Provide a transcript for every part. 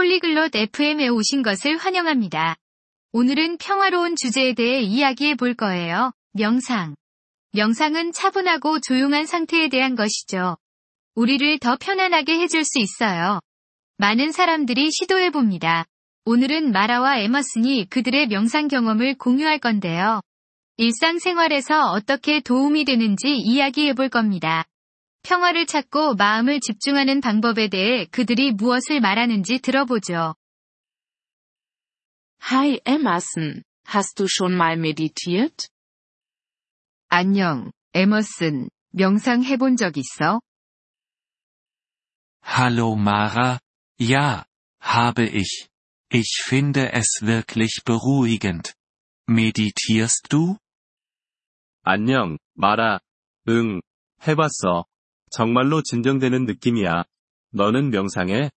폴리글롯 FM에 오신 것을 환영합니다. 오늘은 평화로운 주제에 대해 이야기해 볼 거예요. 명상. 명상은 차분하고 조용한 상태에 대한 것이죠. 우리를 더 편안하게 해줄 수 있어요. 많은 사람들이 시도해 봅니다. 오늘은 마라와 에머슨이 그들의 명상 경험을 공유할 건데요. 일상생활에서 어떻게 도움이 되는지 이야기해 볼 겁니다. 평화를 찾고 마음을 집중하는 방법에 대해 그들이 무엇을 말하는지 들어보죠. Hi Emerson, hast du schon mal meditiert? 안녕, 에머슨. 명상 해본 적 있어? Hallo Mara, ja, habe ich. Ich finde es wirklich beruhigend. Meditierst du? 안녕, 마라. 응, 해봤어. 정말로 진정되는 느낌이야. 너는 명상해?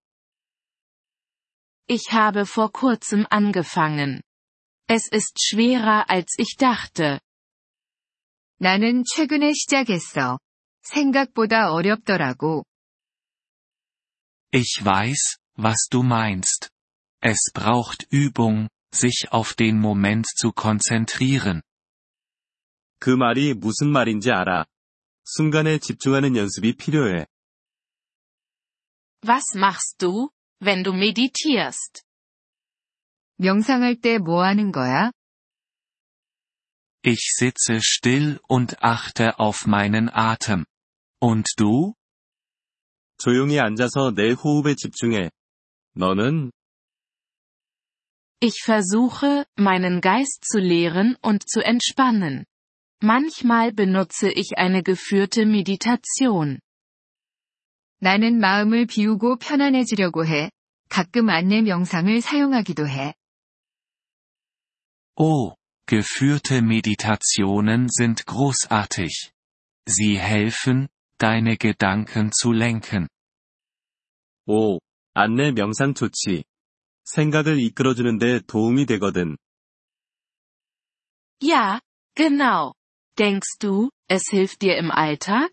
Ich habe vor kurzem angefangen. Es ist schwerer als ich dachte. 나는 최근에 시작했어. 생각보다 어렵더라고. Ich weiß, was du meinst. Es braucht Übung, sich auf den Moment zu konzentrieren. 그 말이 무슨 말인지 알아. 순간에 집중하는 연습이 필요해. Was machst du, wenn du meditierst? 명상할 때 뭐 하는 거야? Ich sitze still und achte auf meinen Atem. Und du? 조용히 앉아서 내 호흡에 집중해. 너는? Ich versuche, meinen Geist zu leeren und zu entspannen. Manchmal benutze ich eine geführte Meditation. 나는 마음을 비우고 편안해지려고 해. 가끔 안내 명상을 사용하기도 해. Oh, geführte Meditationen sind großartig. Sie helfen, deine Gedanken zu lenken. 오, 안내 명상 좋지. 생각을 이끌어주는데 도움이 되거든. Ja, genau. Denkst du, es hilft dir im Alltag?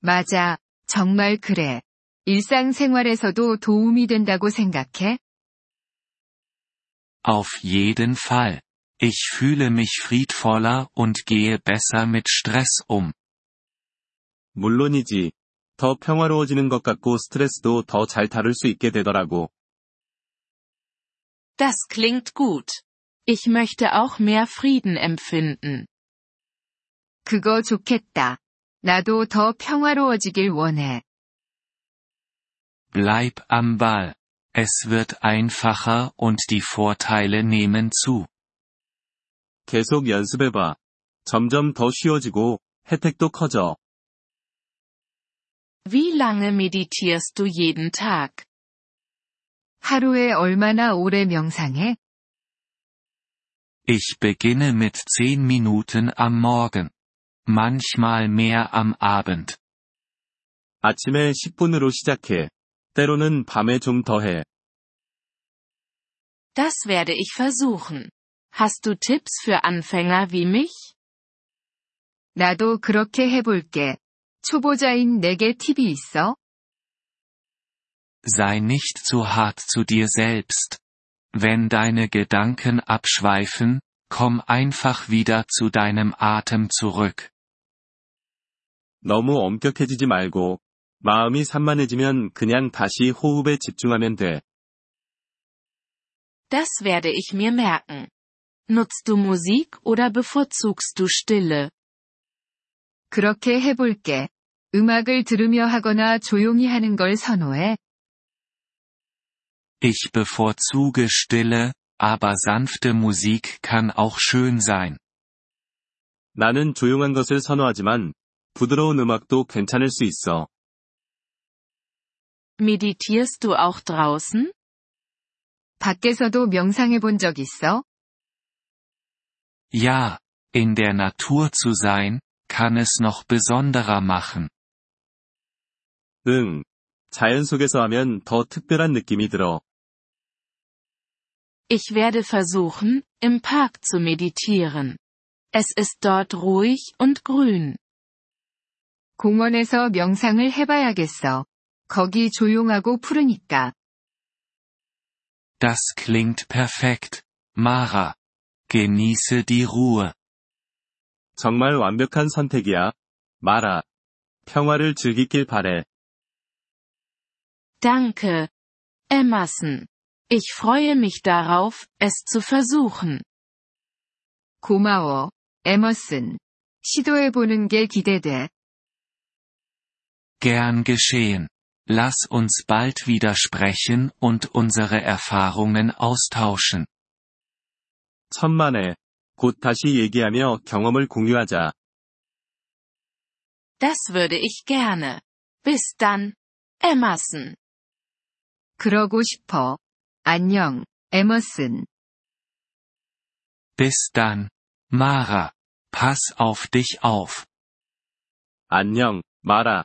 맞아. 정말 그래. 일상생활에서도 도움이 된다고 생각해? Auf jeden Fall. Ich fühle mich friedvoller und gehe besser mit Stress um. 물론이지. 더 평화로워지는 것 같고 스트레스도 더 잘 다룰 수 있게 되더라고. Das klingt gut. Ich möchte auch mehr Frieden empfinden. 그거 좋겠다. 나도 더 평화로워지길 원해. Bleib am Ball. Es wird einfacher und die Vorteile nehmen zu. 계속 연습해봐. 점점 더 쉬워지고, 혜택도 커져. Wie lange meditierst du jeden Tag? 하루에 얼마나 오래 명상해? Ich beginne mit 10 Minuten am Morgen. Manchmal mehr am Abend. 아침에 10분으로 시작해. 때로는 밤에 좀 더 해. Das werde ich versuchen. Hast du Tipps für Anfänger wie mich? 나도 그렇게 해볼게. 초보자인 내게 팁이 있어? Sei nicht zu hart zu dir selbst. Wenn deine Gedanken abschweifen, komm einfach wieder zu deinem Atem zurück. 너무 엄격해지지 말고, 마음이 산만해지면 그냥 다시 호흡에 집중하면 돼. Das werde ich mir merken. Nutzt du Musik oder bevorzugst du Stille? 그렇게 해볼게. 음악을 들으며 하거나 조용히 하는 걸 선호해. Ich bevorzuge Stille, aber sanfte Musik kann auch schön sein. 나는 조용한 것을 선호하지만, 부드러운 음악도 괜찮을 수 있어. Meditierst du auch draußen? 밖에서도 명상해 본 적 있어? Ja, in der Natur zu sein, kann es noch besonderer machen. 응. 자연 속에서 하면 더 특별한 느낌이 들어. Ich werde versuchen, im Park zu meditieren. Es ist dort ruhig und grün. 공원에서 명상을 해봐야겠어. 거기 조용하고 푸르니까. Das klingt perfekt, Mara. Genieße die Ruhe. 정말 완벽한 선택이야. 마라. 평화를 즐기길 바래. Danke. Emerson. Ich freue mich darauf, es zu versuchen. 고마워, 에머슨. 시도해보는 게 기대돼. Gern geschehen. Lass uns bald wieder sprechen und unsere Erfahrungen austauschen. 천만에. 곧 다시 얘기하며 경험을 공유하자. Das würde ich gerne. Bis dann. Emerson. 그러고 싶어. 안녕, 에머슨. Bis dann. Mara. Pass auf dich auf. 안녕, 마라.